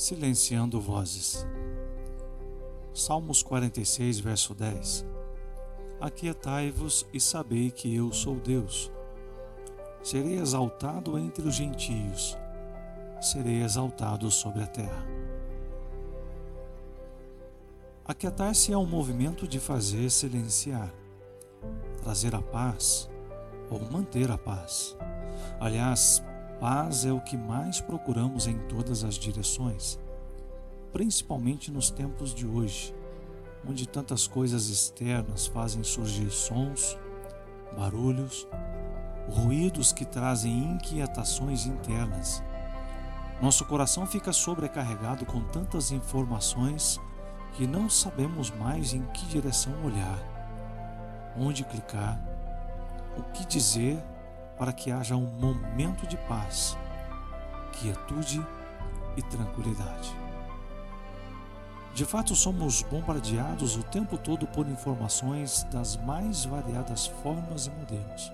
Silenciando vozes. Salmos 46, verso 10. Aquietai-vos e sabei que eu sou Deus. Serei exaltado entre os gentios, serei exaltado sobre a terra. Aquietar-se é um movimento de fazer silenciar, trazer a paz ou manter a paz. Aliás, Paz é o que mais procuramos em todas as direções, principalmente nos tempos de hoje, onde tantas coisas externas fazem surgir sons, barulhos, ruídos que trazem inquietações internas. Nosso coração fica sobrecarregado com tantas informações que não sabemos mais em que direção olhar, onde clicar, o que dizer para que haja um momento de paz, quietude e tranquilidade. De fato, somos bombardeados o tempo todo por informações das mais variadas formas e modelos.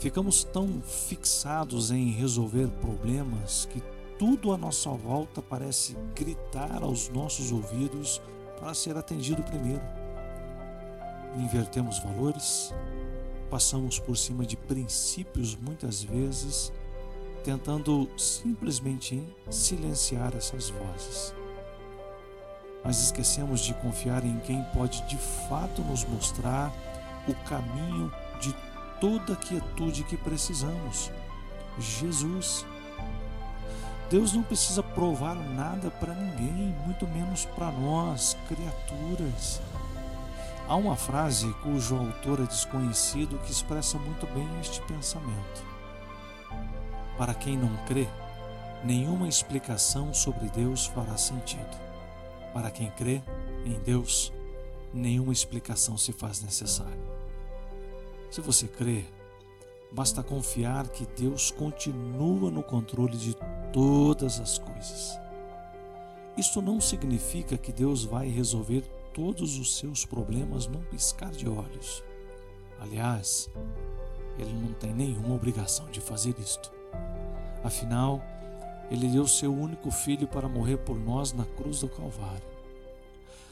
Ficamos tão fixados em resolver problemas que tudo à nossa volta parece gritar aos nossos ouvidos para ser atendido primeiro. Invertemos valores, passamos por cima de princípios muitas vezes, tentando simplesmente silenciar essas vozes. Mas esquecemos de confiar em quem pode de fato nos mostrar o caminho de toda a quietude que precisamos: Jesus. Deus não precisa provar nada para ninguém, muito menos para nós, criaturas. Há uma frase cujo autor é desconhecido que expressa muito bem este pensamento. Para quem não crê, nenhuma explicação sobre Deus fará sentido. Para quem crê em Deus, nenhuma explicação se faz necessária. Se você crê, basta confiar que Deus continua no controle de todas as coisas. Isto não significa que Deus vai resolver todos os seus problemas num piscar de olhos. Aliás, ele não tem nenhuma obrigação de fazer isto. Afinal, ele deu seu único filho para morrer por nós na cruz do Calvário.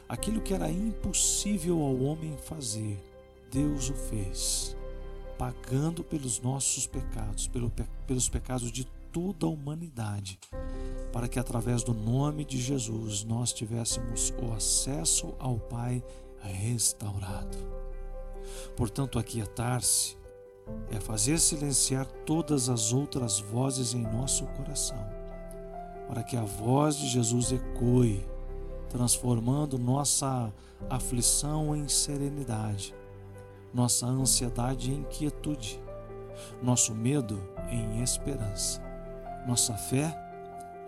Aquilo que era impossível ao homem fazer, Deus o fez, pagando pelos nossos pecados, pelos pecados de toda a humanidade para que através do nome de Jesus nós tivéssemos o acesso ao Pai restaurado. Portanto, aquietar-se é fazer silenciar todas as outras vozes em nosso coração, para que a voz de Jesus ecoe, transformando nossa aflição em serenidade, nossa ansiedade em quietude, nosso medo em esperança, nossa fé em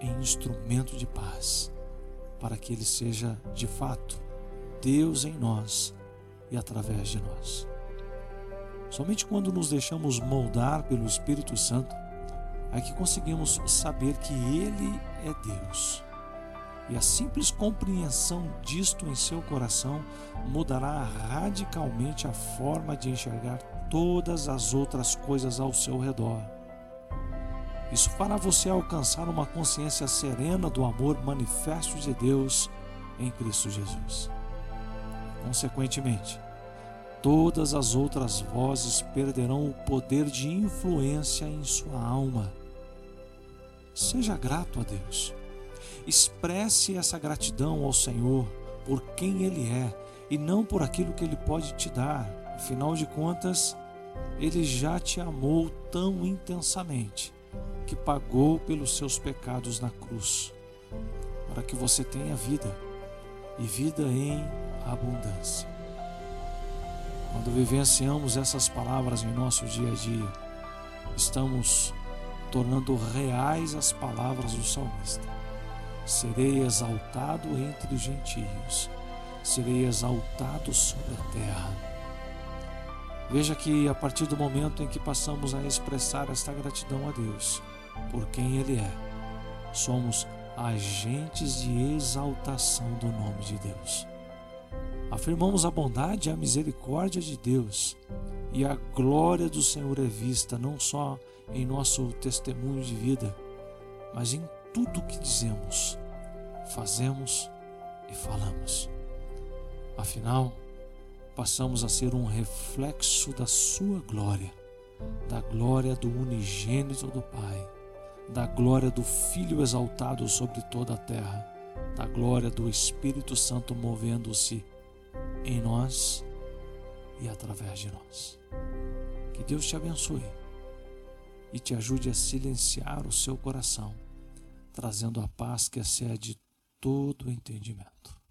instrumento de paz, para que Ele seja de fato Deus em nós e através de nós. Somente quando nos deixamos moldar pelo Espírito Santo é que conseguimos saber que Ele é Deus. E a simples compreensão disto em seu coração mudará radicalmente a forma de enxergar todas as outras coisas ao seu redor isso fará você alcançar uma consciência serena do amor manifesto de Deus em Cristo Jesus. Consequentemente, todas as outras vozes perderão o poder de influência em sua alma. Seja grato a Deus. Expresse essa gratidão ao Senhor por quem Ele é e não por aquilo que Ele pode te dar. Afinal de contas, Ele já te amou tão intensamente que pagou pelos seus pecados na cruz, para que você tenha vida e vida em abundância. Quando vivenciamos essas palavras em nosso dia a dia, estamos tornando reais as palavras do salmista. Serei exaltado entre os gentios, serei exaltado sobre a terra. Veja que a partir do momento em que passamos a expressar esta gratidão a Deus por quem Ele é, somos agentes de exaltação do nome de Deus. Afirmamos a bondade e a misericórdia de Deus e a glória do Senhor é vista não só em nosso testemunho de vida, mas em tudo o que dizemos, fazemos e falamos. Afinal, passamos a ser um reflexo da Sua glória, da glória do unigênito do Pai, da glória do Filho exaltado sobre toda a terra, da glória do Espírito Santo movendo-se em nós e através de nós. Que Deus te abençoe e te ajude a silenciar o seu coração, trazendo a paz que excede todo entendimento.